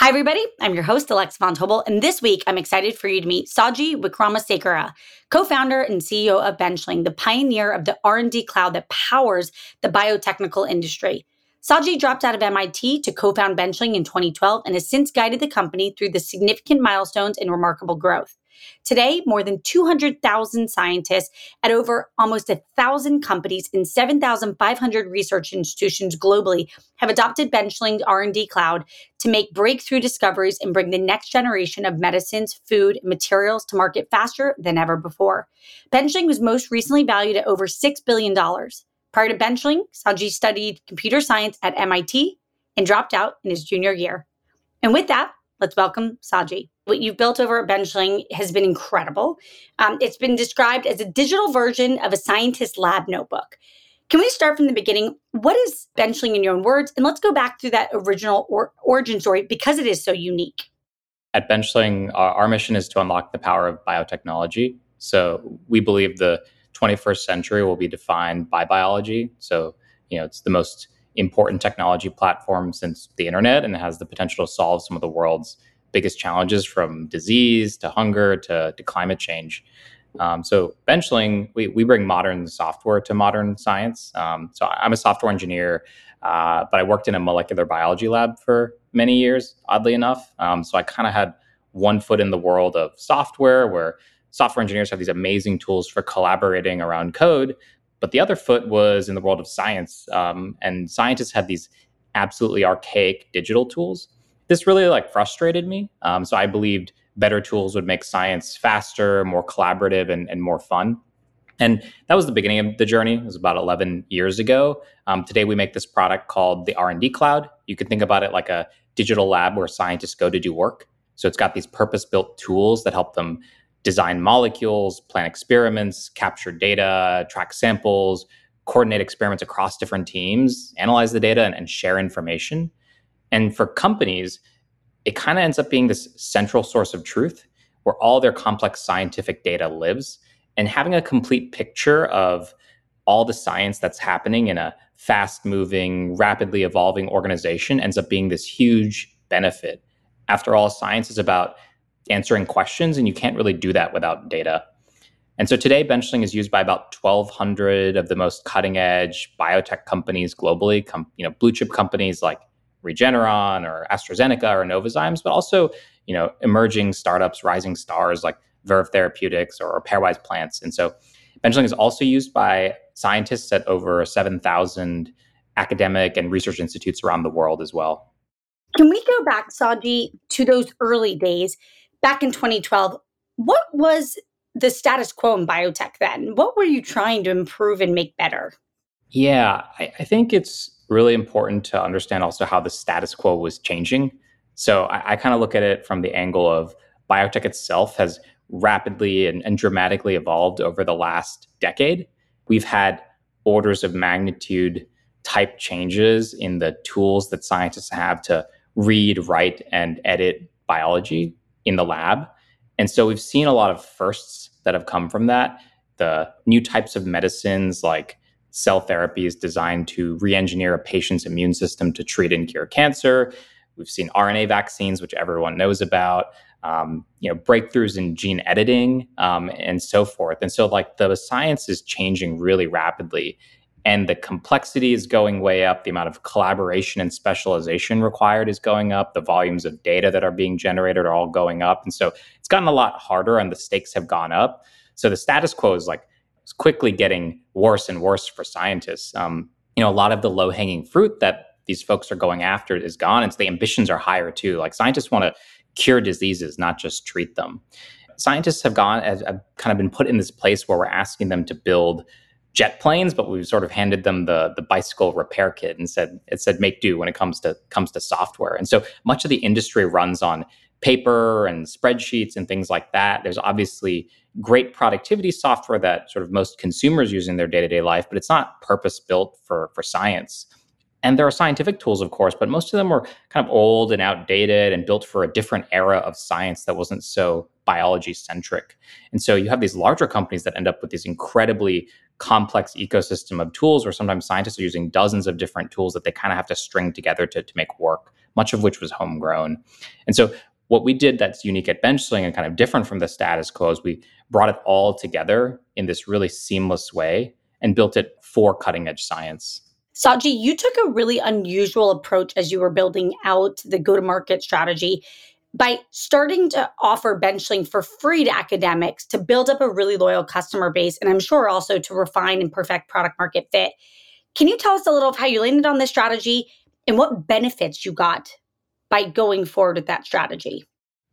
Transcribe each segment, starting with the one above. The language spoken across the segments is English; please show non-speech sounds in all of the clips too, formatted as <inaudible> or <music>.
Hi, everybody. I'm your host, Alexa Von Tobel, and this week I'm excited for you to meet Saji Wickramasekara, co-founder and CEO of Benchling, the pioneer of the R&D cloud that powers the biotechnical industry. Saji dropped out of MIT to co-found Benchling in 2012 and has since guided the company through the significant milestones and remarkable growth. Today, more than 200,000 scientists at over almost 1,000 companies in 7,500 research institutions globally have adopted Benchling R&D cloud to make breakthrough discoveries and bring the next generation of medicines, food, and materials to market faster than ever before. Benchling was most recently valued at over $6 billion. Prior to Benchling, Saji studied computer science at MIT and dropped out in his junior year. And with that, let's welcome Saji. What you've built over at Benchling has been incredible. Um, it's been described as a digital version of a scientist lab notebook. Can we start from the beginning? What is Benchling in your own words? And let's go back through that original or- origin story because it is so unique. At Benchling, our, our mission is to unlock the power of biotechnology. So we believe the 21st century will be defined by biology. So, you know, it's the most important technology platform since the internet and it has the potential to solve some of the world's biggest challenges from disease to hunger to, to climate change. Um, so Benchling, we, we bring modern software to modern science. Um, so I'm a software engineer, uh, but I worked in a molecular biology lab for many years, oddly enough. Um, so I kind of had one foot in the world of software where software engineers have these amazing tools for collaborating around code. But the other foot was in the world of science. Um, and scientists had these absolutely archaic digital tools. This really like frustrated me. Um, so I believed better tools would make science faster, more collaborative, and, and more fun. And that was the beginning of the journey. It was about 11 years ago. Um, today, we make this product called the R&D Cloud. You can think about it like a digital lab where scientists go to do work. So it's got these purpose-built tools that help them design molecules, plan experiments, capture data, track samples, coordinate experiments across different teams, analyze the data, and, and share information. And for companies, it kind of ends up being this central source of truth where all their complex scientific data lives. And having a complete picture of all the science that's happening in a fast moving, rapidly evolving organization ends up being this huge benefit. After all, science is about answering questions, and you can't really do that without data. And so today, Benchling is used by about 1,200 of the most cutting edge biotech companies globally, com- you know, blue chip companies like Regeneron or AstraZeneca or Novozymes, but also, you know, emerging startups, rising stars like Verve Therapeutics or, Pairwise Plants. And so Benchling is also used by scientists at over 7,000 academic and research institutes around the world as well. Can we go back, Saji, to those early days? back in 2012, what was the status quo in biotech then? What were you trying to improve and make better? Yeah, I, I think it's really important to understand also how the status quo was changing. So I, I kind of look at it from the angle of biotech itself has rapidly and, and dramatically evolved over the last decade. We've had orders of magnitude type changes in the tools that scientists have to read, write, and edit biology in the lab. And so we've seen a lot of firsts that have come from that. The new types of medicines like cell therapies designed to re-engineer a patient's immune system to treat and cure cancer. We've seen RNA vaccines, which everyone knows about. Um, you know, breakthroughs in gene editing um, and so forth. And so, like the science is changing really rapidly, and the complexity is going way up the amount of collaboration and specialization required is going up the volumes of data that are being generated are all going up and so it's gotten a lot harder and the stakes have gone up so the status quo is like it's quickly getting worse and worse for scientists. Um, you know a lot of the low hanging fruit that these folks are going after is gone and so the ambitions are higher too. Like scientists want to cure diseases not just treat them. Scientists have gone have kind of been put in this place where we're asking them to build jet planes, but we've sort of handed them the the bicycle repair kit and said it said make do when it comes to comes to software. And so much of the industry runs on paper and spreadsheets and things like that. There's obviously great productivity software that sort of most consumers use in their day-to-day life, but it's not purpose built for for science. And there are scientific tools, of course, but most of them were kind of old and outdated and built for a different era of science that wasn't so biology centric. And so you have these larger companies that end up with these incredibly complex ecosystem of tools where sometimes scientists are using dozens of different tools that they kind of have to string together to, to make work, much of which was homegrown. And so what we did that's unique at Benchling and kind of different from the status quo is we brought it all together in this really seamless way and built it for cutting edge science. Saji, you took a really unusual approach as you were building out the go to market strategy by starting to offer benchling for free to academics to build up a really loyal customer base and I'm sure also to refine and perfect product market fit. Can you tell us a little of how you landed on this strategy and what benefits you got by going forward with that strategy?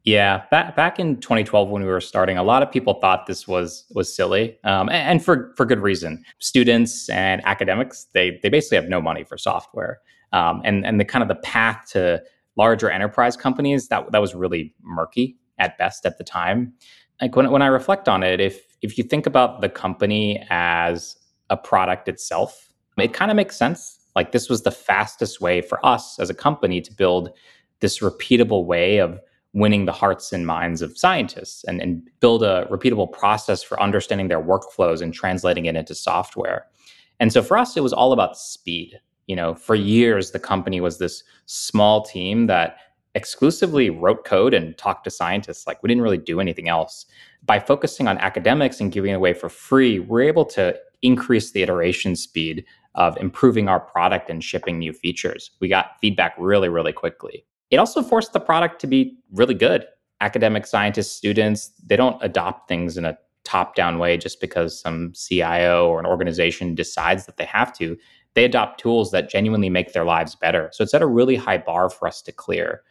Yeah, back back in 2012 when we were starting, a lot of people thought this was was silly, um, and, and, for for good reason. Students and academics they they basically have no money for software, um, and and the kind of the path to larger enterprise companies, that that was really murky at best at the time. Like when when I reflect on it, if if you think about the company as a product itself, it kind of makes sense. Like this was the fastest way for us as a company to build this repeatable way of winning the hearts and minds of scientists and, and build a repeatable process for understanding their workflows and translating it into software. And so for us, it was all about speed you know, for years, the company was this small team that exclusively wrote code and talked to scientists. Like we didn't really do anything else. By focusing on academics and giving it away for free, we're able to increase the iteration speed of improving our product and shipping new features. We got feedback really, really quickly. It also forced the product to be really good. Academic scientists, students, they don't adopt things in a top down way just because some CIO or an organization decides that they have to they adopt tools that genuinely make their lives better. So it's at a really high bar for us to clear.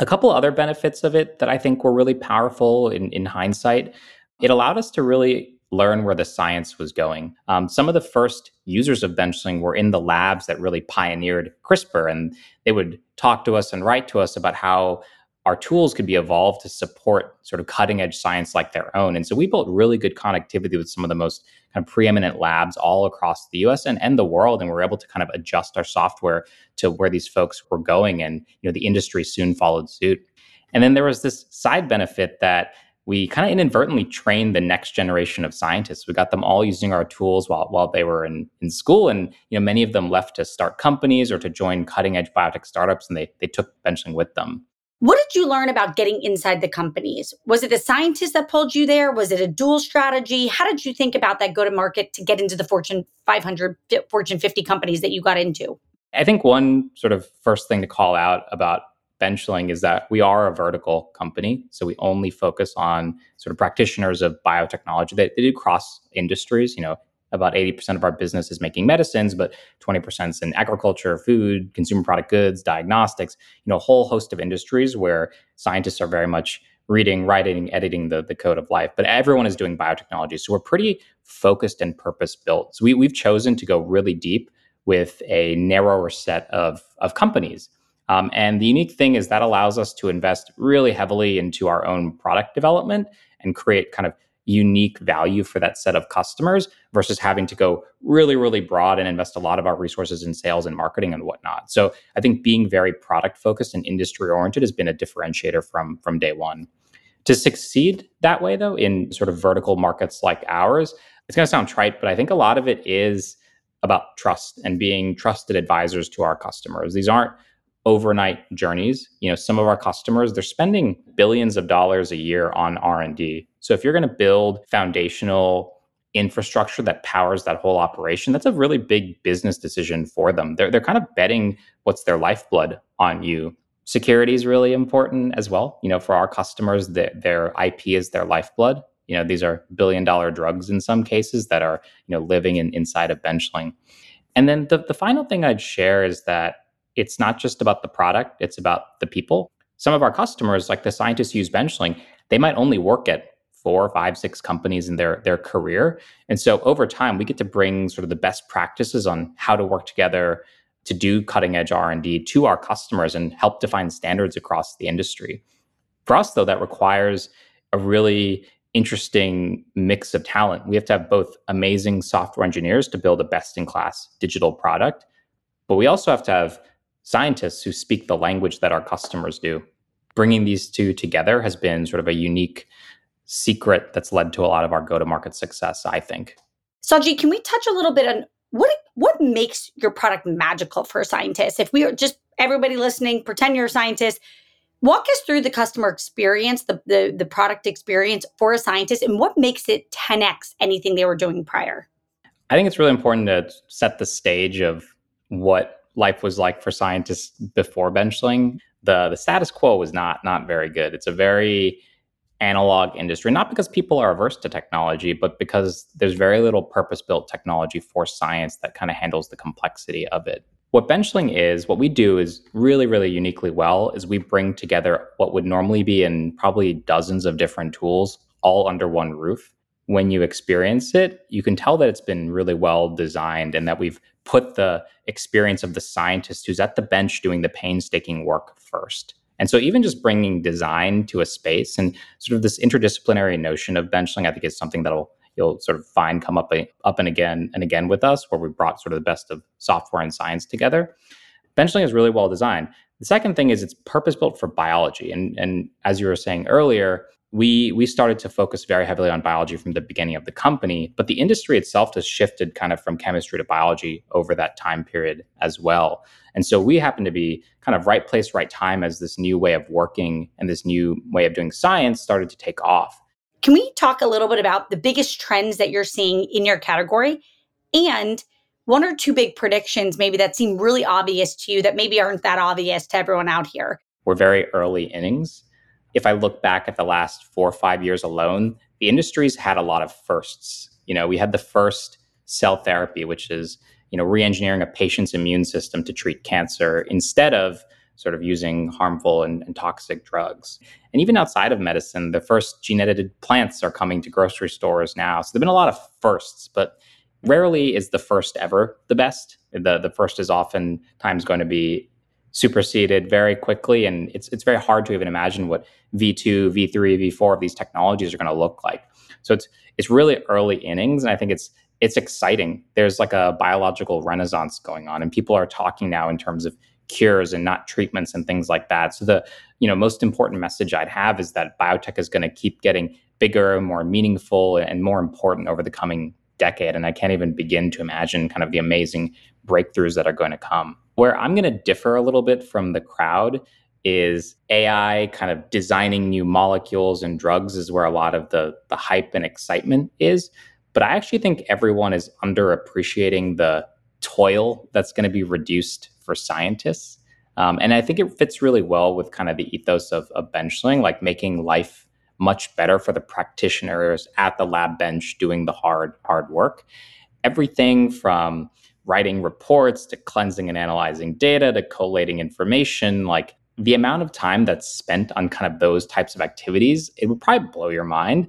A couple other benefits of it that I think were really powerful in, in hindsight, it allowed us to really learn where the science was going. Um, some of the first users of Benchling were in the labs that really pioneered CRISPR, and they would talk to us and write to us about how our tools could be evolved to support sort of cutting edge science like their own. And so we built really good connectivity with some of the most kind of preeminent labs all across the US and, and the world. And we we're able to kind of adjust our software to where these folks were going. And you know, the industry soon followed suit. And then there was this side benefit that we kind of inadvertently trained the next generation of scientists. We got them all using our tools while, while they were in, in school. And you know, many of them left to start companies or to join cutting edge biotech startups and they, they took benchling with them. What did you learn about getting inside the companies? Was it the scientists that pulled you there? Was it a dual strategy? How did you think about that go to market to get into the Fortune 500, Fortune 50 companies that you got into? I think one sort of first thing to call out about Benchling is that we are a vertical company. So we only focus on sort of practitioners of biotechnology. They, they do cross industries, you know, about 80% of our business is making medicines, but 20% is in agriculture, food, consumer product goods, diagnostics, you know, a whole host of industries where scientists are very much reading, writing, editing the, the code of life. But everyone is doing biotechnology. So we're pretty focused and purpose built. So we, we've chosen to go really deep with a narrower set of, of companies. Um, and the unique thing is that allows us to invest really heavily into our own product development and create kind of unique value for that set of customers versus having to go really, really broad and invest a lot of our resources in sales and marketing and whatnot. So I think being very product focused and industry oriented has been a differentiator from from day one. To succeed that way, though, in sort of vertical markets like ours, it's going to sound trite, but I think a lot of it is about trust and being trusted advisors to our customers. These aren't overnight journeys. You know some of our customers they're spending billions of dollars a year on r&d so if you're going to build foundational infrastructure that powers that whole operation that's a really big business decision for them. They're, they're kind of betting what's their lifeblood on you. Security is really important as well. You know for our customers their, their ip is their lifeblood. You know these are billion dollar drugs in some cases that are you know living in, inside of benchling. And then the, the final thing i'd share is that it's not just about the product, it's about the people. Some of our customers, like the scientists use Benchling, they might only work at four, five, six companies in their their career. And so over time, we get to bring sort of the best practices on how to work together to do cutting edge R&D to our customers and help define standards across the industry. For us though, that requires a really interesting mix of talent. We have to have both amazing software engineers to build a best in class digital product, but we also have to have scientists who speak the language that our customers do. Bringing these two together has been sort of a unique secret that's led to a lot of our go to market success, I think. Saji, can we touch a little bit on what what makes your product magical for scientists? If we are just everybody listening, pretend you're a scientist, walk us through the customer experience, the, the the product experience for a scientist, and what makes it 10x anything they were doing prior. I think it's really important to set the stage of what life was like for scientists before benchling. The the status quo was not not very good. It's a very analog industry, not because people are averse to technology, but because there's very little purpose built technology for science that kind of handles the complexity of it. What Benchling is, what we do is really, really uniquely well, is we bring together what would normally be in probably dozens of different tools all under one roof. When you experience it, you can tell that it's been really well designed and that we've put the experience of the scientist who's at the bench doing the painstaking work first. And so even just bringing design to a space and sort of this interdisciplinary notion of benchling, I think is something that'll you'll sort of find come up, up and again and again with us, where we brought sort of the best of software and science together. Benchling is really well designed. The second thing is it's purpose built for biology. And, and as you were saying earlier, we we started to focus very heavily on biology from the beginning of the company, but the industry itself has shifted kind of from chemistry to biology over that time period as well. And so we happen to be kind of right place, right time as this new way of working and this new way of doing science started to take off. Can we talk a little bit about the biggest trends that you're seeing in your category and one or two big predictions maybe that seem really obvious to you that maybe aren't that obvious to everyone out here? We're very early innings if I look back at the last four or five years alone, the industry's had a lot of firsts. You know, we had the first cell therapy, which is, you know, re-engineering a patient's immune system to treat cancer instead of sort of using harmful and, and toxic drugs. And even outside of medicine, the first gene edited plants are coming to grocery stores now. So there've been a lot of firsts, but rarely is the first ever the best. The the first is oftentimes going to be superseded very quickly and it's it's very hard to even imagine what v2 v3 v4 of these technologies are going to look like. So it's it's really early innings and i think it's it's exciting. There's like a biological renaissance going on and people are talking now in terms of cures and not treatments and things like that. So the you know most important message i'd have is that biotech is going to keep getting bigger more meaningful and more important over the coming decade and i can't even begin to imagine kind of the amazing breakthroughs that are going to come where I'm going to differ a little bit from the crowd is AI kind of designing new molecules and drugs is where a lot of the the hype and excitement is. But I actually think everyone is underappreciating the toil that's going to be reduced for scientists. Um, and I think it fits really well with kind of the ethos of, of benchling, like making life much better for the practitioners at the lab bench doing the hard, hard work. Everything from writing reports to cleansing and analyzing data to collating information like the amount of time that's spent on kind of those types of activities it would probably blow your mind.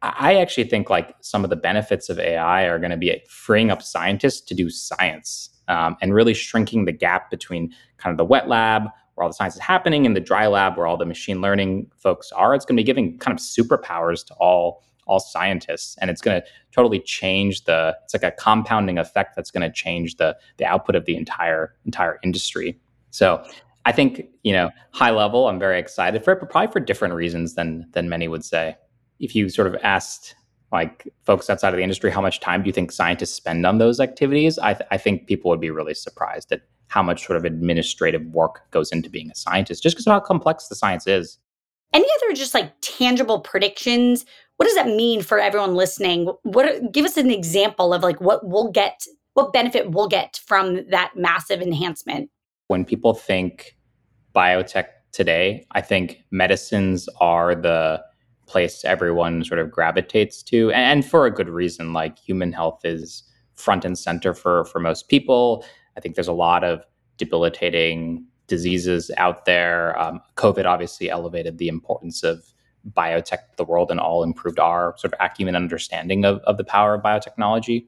I actually think like some of the benefits of ai are going to be freeing up scientists to do science um, and really shrinking the gap between kind of the wet lab where all the science is happening and the dry lab where all the machine learning folks are. It's going to be giving kind of superpowers to all all scientists and it's going to totally change the it's like a compounding effect that's going to change the the output of the entire entire industry. So i think you know high level i'm very excited for it but probably for different reasons than than many would say. If you sort of asked like folks outside of the industry how much time do you think scientists spend on those activities? I, th- I think people would be really surprised at how much sort of administrative work goes into being a scientist just because of how complex the science is. Any other just like tangible predictions what does that mean for everyone listening? What give us an example of like what we'll get, what benefit we'll get from that massive enhancement? When people think biotech today, I think medicines are the place everyone sort of gravitates to and for a good reason like human health is front and center for for most people i think there's a lot of debilitating diseases out there um, covid obviously elevated the importance of biotech the world and all improved our sort of acumen understanding of, of the power of biotechnology.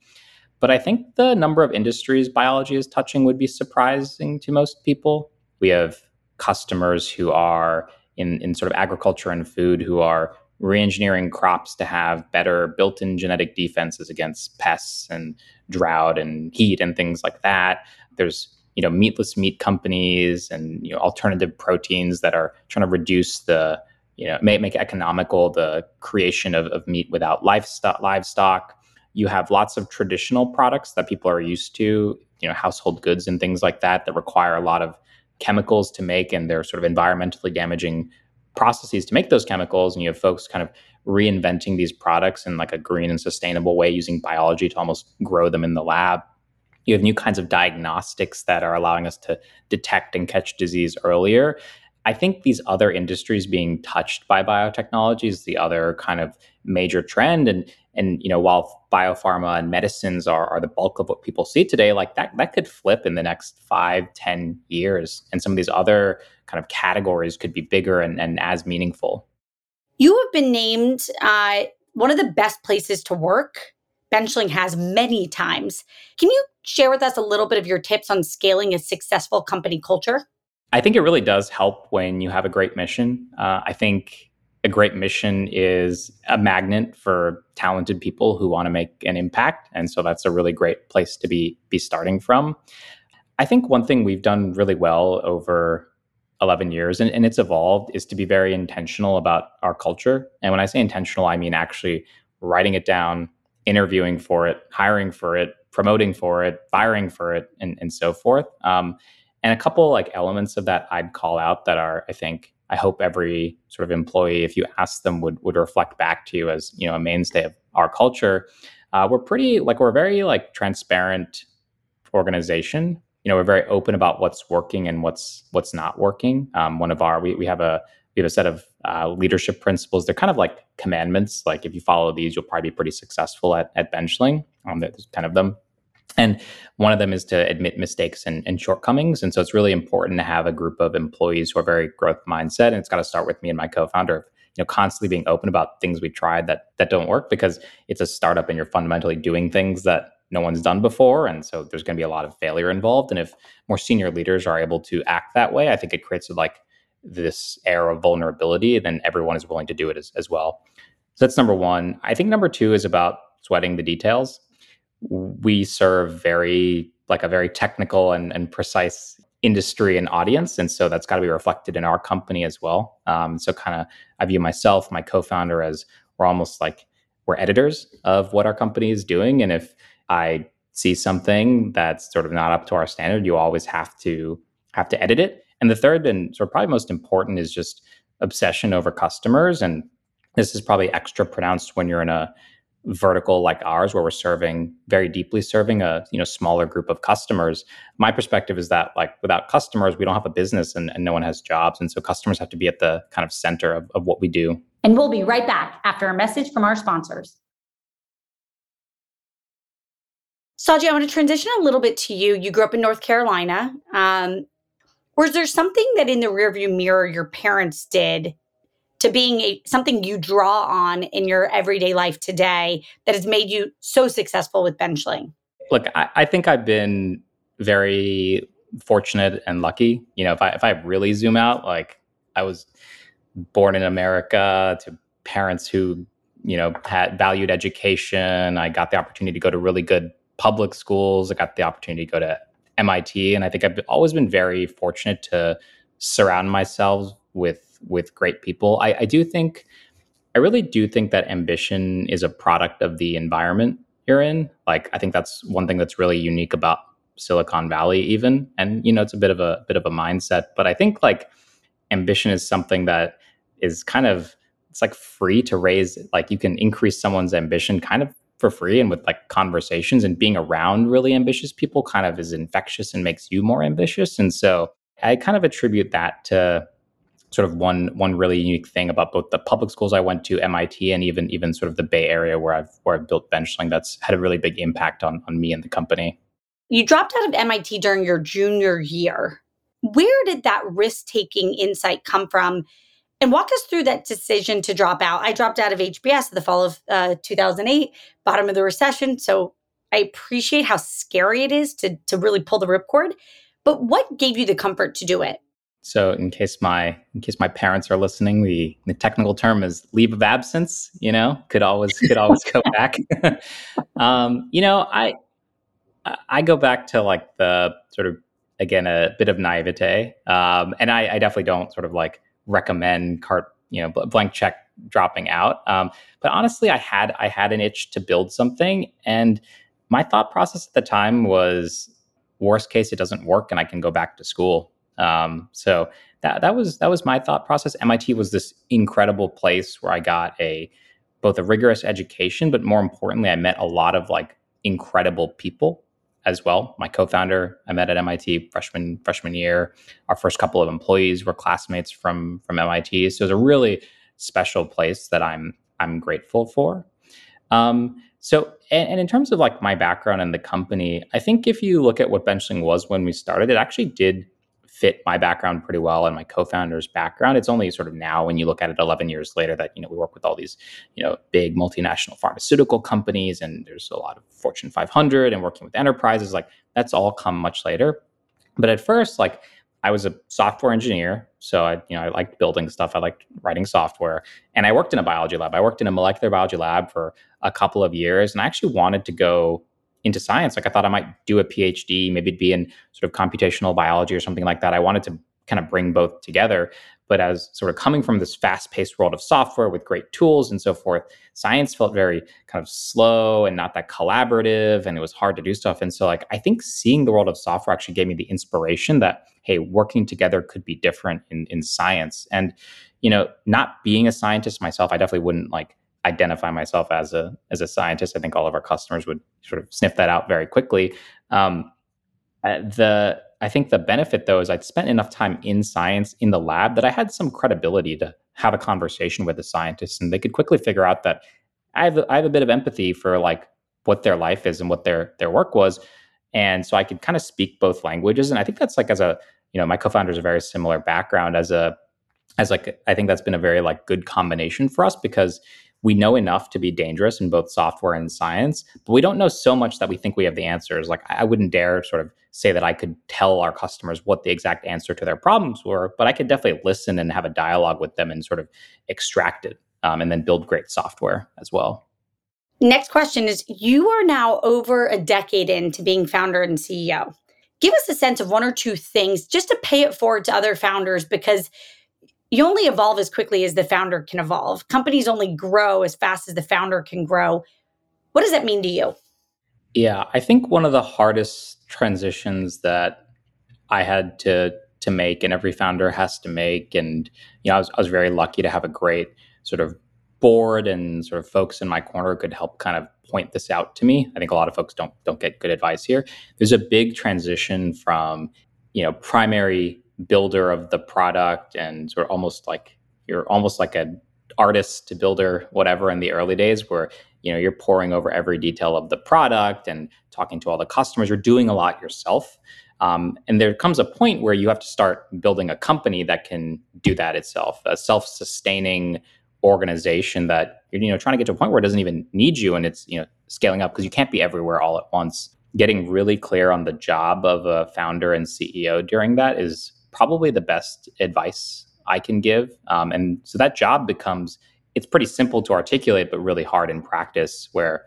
But I think the number of industries biology is touching would be surprising to most people. We have customers who are in, in sort of agriculture and food who are reengineering crops to have better built-in genetic defenses against pests and drought and heat and things like that. There's you know meatless meat companies and you know alternative proteins that are trying to reduce the you know make, make economical the creation of, of meat without livestock livestock. You have lots of traditional products that people are used to you know household goods and things like that that require a lot of chemicals to make and they're sort of environmentally damaging processes to make those chemicals. And you have folks kind of reinventing these products in like a green and sustainable way using biology to almost grow them in the lab. You have new kinds of diagnostics that are allowing us to detect and catch disease earlier I think these other industries being touched by biotechnology is the other kind of major trend. And and you know, while biopharma and medicines are, are the bulk of what people see today, like that that could flip in the next five, ten years. And some of these other kind of categories could be bigger and, and as meaningful. You have been named uh, one of the best places to work. Benchling has many times. Can you share with us a little bit of your tips on scaling a successful company culture? I think it really does help when you have a great mission. Uh, I think a great mission is a magnet for talented people who want to make an impact, and so that's a really great place to be be starting from. I think one thing we've done really well over 11 years and, and it's evolved is to be very intentional about our culture. And when I say intentional, I mean actually writing it down, interviewing for it, hiring for it, promoting for it, firing for it, and, and so forth. Um, and a couple like elements of that I'd call out that are, I think, I hope every sort of employee, if you ask them, would would reflect back to you as you know a mainstay of our culture. Uh, we're pretty like we're very like transparent organization. You know, we're very open about what's working and what's what's not working. Um, one of our we we have a we have a set of uh, leadership principles. They're kind of like commandments. Like if you follow these, you'll probably be pretty successful at at benchling. Um, there's ten of them. And one of them is to admit mistakes and, and, shortcomings. And so it's really important to have a group of employees who are very growth mindset. And it's got to start with me and my co-founder of you know constantly being open about things we tried that that don't work because it's a startup and you're fundamentally doing things that no one's done before. And so there's going to be a lot of failure involved. And if more senior leaders are able to act that way, I think it creates like this air of vulnerability. Then everyone is willing to do it as, as well. So that's number one. I think number two is about sweating the details we serve very like a very technical and, and precise industry and audience and so that's got to be reflected in our company as well. Um, so kind of i view myself my co-founder as we're almost like we're editors of what our company is doing and if i see something that's sort of not up to our standard you always have to have to edit it. And the third and sort of probably most important is just obsession over customers and this is probably extra pronounced when you're in a vertical like ours where we're serving very deeply serving a you know smaller group of customers my perspective is that like without customers we don't have a business and, and no one has jobs and so customers have to be at the kind of center of, of what we do and we'll be right back after a message from our sponsors Saji, I want to transition a little bit to you. You grew up in North Carolina. Um, was there something that in the rearview mirror your parents did to being a something you draw on in your everyday life today that has made you so successful with benchling? Look, I, I think I've been very fortunate and lucky. You know, if I if I really zoom out, like I was born in America to parents who, you know, had valued education. I got the opportunity to go to really good public schools. I got the opportunity to go to MIT. And I think I've always been very fortunate to surround myself with with great people. I, I do think, I really do think that ambition is a product of the environment you're in. Like, I think that's one thing that's really unique about Silicon Valley, even. And you know, it's a bit of a bit of a mindset. But I think like ambition is something that is kind of it's like free to raise. Like, you can increase someone's ambition kind of for free and with like conversations and being around really ambitious people kind of is infectious and makes you more ambitious. And so I kind of attribute that to sort of one one really unique thing about both the public schools I went to, MIT, and even even sort of the Bay Area where I've where I've built Benchling. That's had a really big impact on on me and the company. You dropped out of MIT during your junior year. Where did that risk taking insight come from? And walk us through that decision to drop out. I dropped out of HBS in the fall of uh, 2008, bottom of the recession. So I appreciate how scary it is to, to really pull the ripcord. But what gave you the comfort to do it? So, in case my in case my parents are listening, the, the technical term is leave of absence. You know, could always could always go <laughs> back. <laughs> um, you know, I I go back to like the sort of again a bit of naivete, um, and I, I, definitely don't sort of like recommend cart you know blank check dropping out. Um, but honestly, I had I had an itch to build something, and my thought process at the time was worst case it doesn't work, and I can go back to school. Um, so that that was that was my thought process. MIT was this incredible place where I got a both a rigorous education, but more importantly, I met a lot of like incredible people as well. My co-founder I met at MIT freshman freshman year. Our first couple of employees were classmates from from MIT. So it's a really special place that I'm I'm grateful for. Um, so, and, and, in terms of like my background and the company, I think if you look at what Benchling was when we started, it actually did fit my background pretty well and my co-founder's background. It's only sort of now when you look at it 11 years later that you know we work with all these you know big multinational pharmaceutical companies and there's a lot of Fortune 500 and working with enterprises like that's all come much later. But at first like I was a software engineer, so I you know I liked building stuff. I liked writing software, and I worked in a biology lab. I worked in a molecular biology lab for a couple of years, and I actually wanted to go into science. Like I thought I might do a PhD, maybe it'd be in sort of computational biology or something like that. I wanted to kind of bring both together. But as sort of coming from this fast paced world of software with great tools and so forth, science felt very kind of slow and not that collaborative and it was hard to do stuff. And so, like, I think seeing the world of software actually gave me the inspiration that, hey, working together could be different in, in science. And, you know, not being a scientist myself, I definitely wouldn't like identify myself as a as a scientist. I think all of our customers would sort of sniff that out very quickly. Um, uh, the I think the benefit though is I'd spent enough time in science in the lab that I had some credibility to have a conversation with the scientists, and they could quickly figure out that I have I have a bit of empathy for like what their life is and what their their work was, and so I could kind of speak both languages. And I think that's like as a you know my co-founder is a very similar background as a as like I think that's been a very like good combination for us because we know enough to be dangerous in both software and science, but we don't know so much that we think we have the answers. Like I wouldn't dare sort of say that I could tell our customers what the exact answer to their problems were, but I could definitely listen and have a dialogue with them and sort of extract it um, and then build great software as well. Next question is You are now over a decade into being founder and CEO. Give us a sense of one or two things just to pay it forward to other founders because you only evolve as quickly as the founder can evolve. Companies only grow as fast as the founder can grow. What does that mean to you? Yeah, I think one of the hardest transitions that I had to to make and every founder has to make and you know I was, I was very lucky to have a great sort of board and sort of folks in my corner could help kind of point this out to me. I think a lot of folks don't don't get good advice here. There's a big transition from you know primary builder of the product and sort of almost like you're almost like an artist to builder whatever in the early days where you know you're poring over every detail of the product and talking to all the customers. You're doing a lot yourself. Um, and there comes a point where you have to start building a company that can do that itself a self-sustaining organization that you're you know trying to get to a point where it doesn't even need you and it's you know scaling up because you can't be everywhere all at once. Getting really clear on the job of a founder and ceo during that is probably the best advice I can give. Um, and so that job becomes it's pretty simple to articulate, but really hard in practice. Where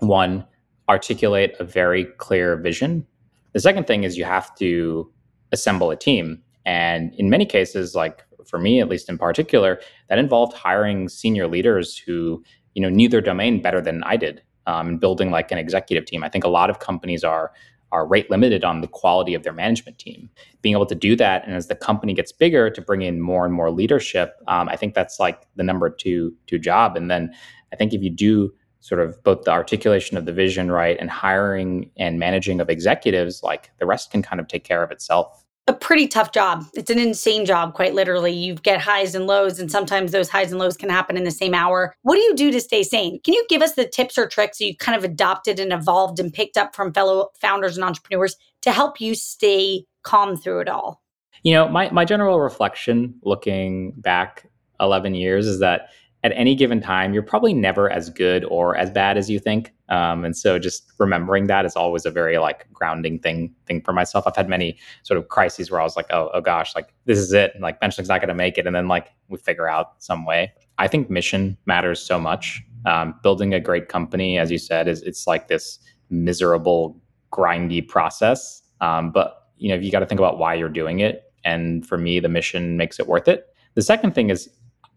one articulate a very clear vision. The second thing is you have to assemble a team, and in many cases, like for me at least in particular, that involved hiring senior leaders who you know knew their domain better than I did, um, and building like an executive team. I think a lot of companies are are rate limited on the quality of their management team. Being able to do that, and as the company gets bigger, to bring in more and more leadership, um, I think that's like the number two two job. And then I think if you do sort of both the articulation of the vision right and hiring and managing of executives, like the rest can kind of take care of itself a pretty tough job. It's an insane job, quite literally. You get highs and lows, and sometimes those highs and lows can happen in the same hour. What do you do to stay sane? Can you give us the tips or tricks you kind of adopted and evolved and picked up from fellow founders and entrepreneurs to help you stay calm through it all? You know, my, my general reflection looking back 11 years is that at any given time, you're probably never as good or as bad as you think. Um, and so just remembering that is always a very like grounding thing thing for myself. I've had many sort of crises where I was like, oh, oh gosh, like this is it. Like Benchling's not going to make it. And then like we figure out some way. I think mission matters so much. Um, building a great company, as you said, is it's like this miserable, grindy process. Um, but you know, you got to think about why you're doing it. And for me, the mission makes it worth it. The second thing is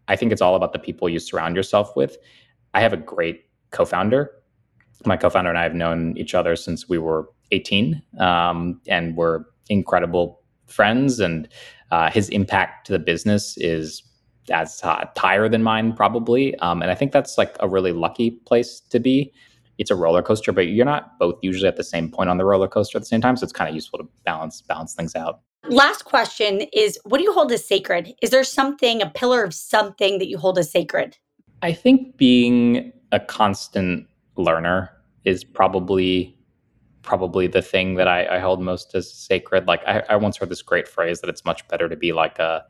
I think it's all about the people you surround yourself with. I have a great co-founder. My co-founder and I have known each other since we were 18, um, and we're incredible friends. And uh, his impact to the business is as uh, higher than mine, probably. Um, and I think that's like a really lucky place to be. It's a roller coaster, but you're not both usually at the same point on the roller coaster at the same time. So it's kind of useful to balance balance things out. Last question is what do you hold as sacred? Is there something, a pillar of something that you hold as sacred? I think being a constant learner is probably probably the thing that I, I hold most as sacred. Like I, I, once heard this great phrase that it's much better to be like a,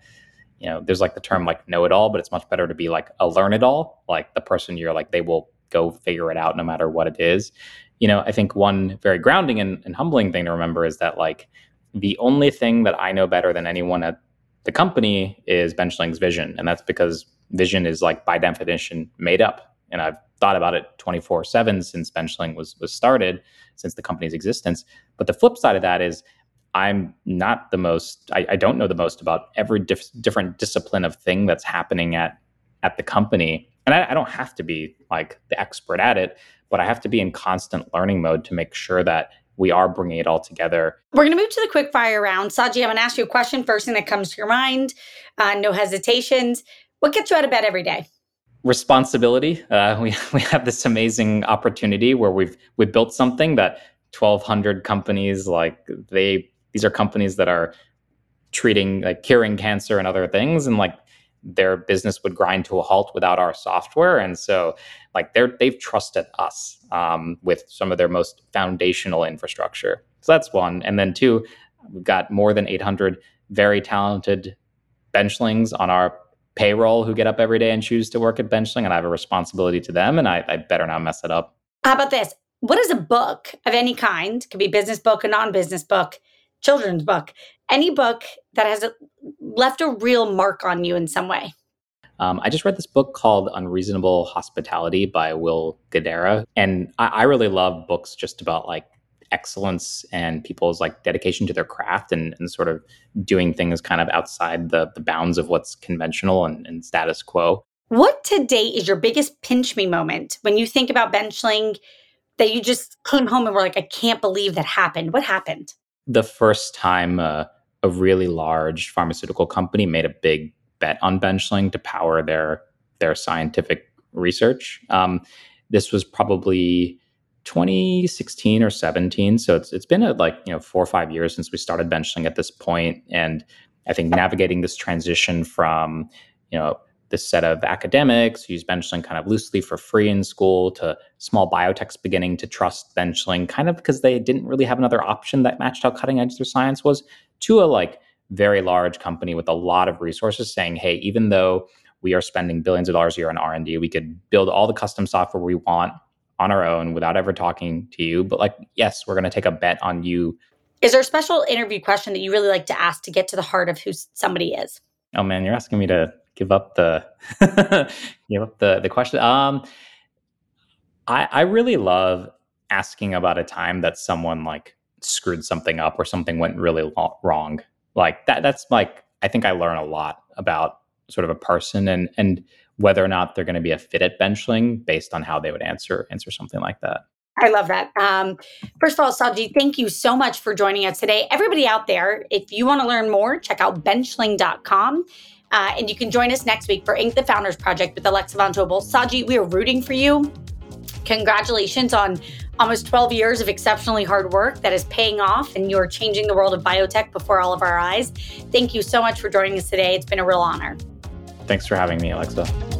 you know, there's like the term like know it all, but it's much better to be like a learn it all. Like the person you're like they will go figure it out no matter what it is. You know, I think one very grounding and, and humbling thing to remember is that like the only thing that I know better than anyone at the company is Benchling's vision. And that's because vision is like by definition made up. And I've thought about it 24 7 since Benchling was was started, since the company's existence. But the flip side of that is I'm not the most, I, I don't know the most about every dif- different discipline of thing that's happening at at the company. And I, I don't have to be like the expert at it, but I have to be in constant learning mode to make sure that we are bringing it all together. We're going to move to the quick fire round. Saji, I'm going to ask you a question. First thing that comes to your mind, uh, no hesitations. What gets you out of bed every day? Responsibility. Uh, we <laughs> we have this amazing opportunity where we've we built something that 1,200 companies like they these are companies that are treating like curing cancer and other things, and like their business would grind to a halt without our software. And so, like, they're they've trusted us um, with some of their most foundational infrastructure. So that's one. And then two, we've got more than 800 very talented benchlings on our payroll who get up every day and choose to work at benchling, and I have a responsibility to them, and I, I better not mess it up. How about this? What is a book of any kind? Could be business book, a non-business book, children's book, any book that has left a real mark on you in some way? Um, I just read this book called Unreasonable Hospitality by Will Guidara. And I, I, really love books just about like excellence and people's like dedication to their craft and, and sort of doing things kind of outside the, the bounds of what's conventional and, and status quo. What today is your biggest pinch me moment when you think about benchling that you just came home and were like, I can't believe that happened? What happened? The first time uh, a really large pharmaceutical company made a big bet on benchling to power their their scientific research. Um, this was probably 2016 or 17, so it's it's been a, like you know four or five years since we started benchling at this point, and I think navigating this transition from you know this set of academics who use benchling kind of loosely for free in school to small biotechs beginning to trust benchling kind of because they didn't really have another option that matched how cutting edge their science was to a like very large company with a lot of resources saying hey even though we are spending billions of dollars a year on r&d we could build all the custom software we want on our own without ever talking to you but like yes we're going to take a bet on you. Is there a special interview question that you really like to ask to get to the heart of who somebody is? Oh man you're asking me to give up the <laughs> give up the the question. Um, I I really love asking about a time that someone like screwed something up or something went really wrong. Like that. That's like I think I learn a lot about sort of a person and and whether or not they're going to be a fit at benchling based on how they would answer answer something like that. I love that. Um, first of all, Saji, thank you so much for joining us today. Everybody out there, if you want to learn more, check out benchling.com. Uh, and you can join us next week for Inc. the Founders Project with Alexa Von Tobel. Saji, we are rooting for you. Congratulations on almost 12 years of exceptionally hard work that is paying off, and you're changing the world of biotech before all of our eyes. Thank you so much for joining us today. It's been a real honor. Thanks for having me, Alexa.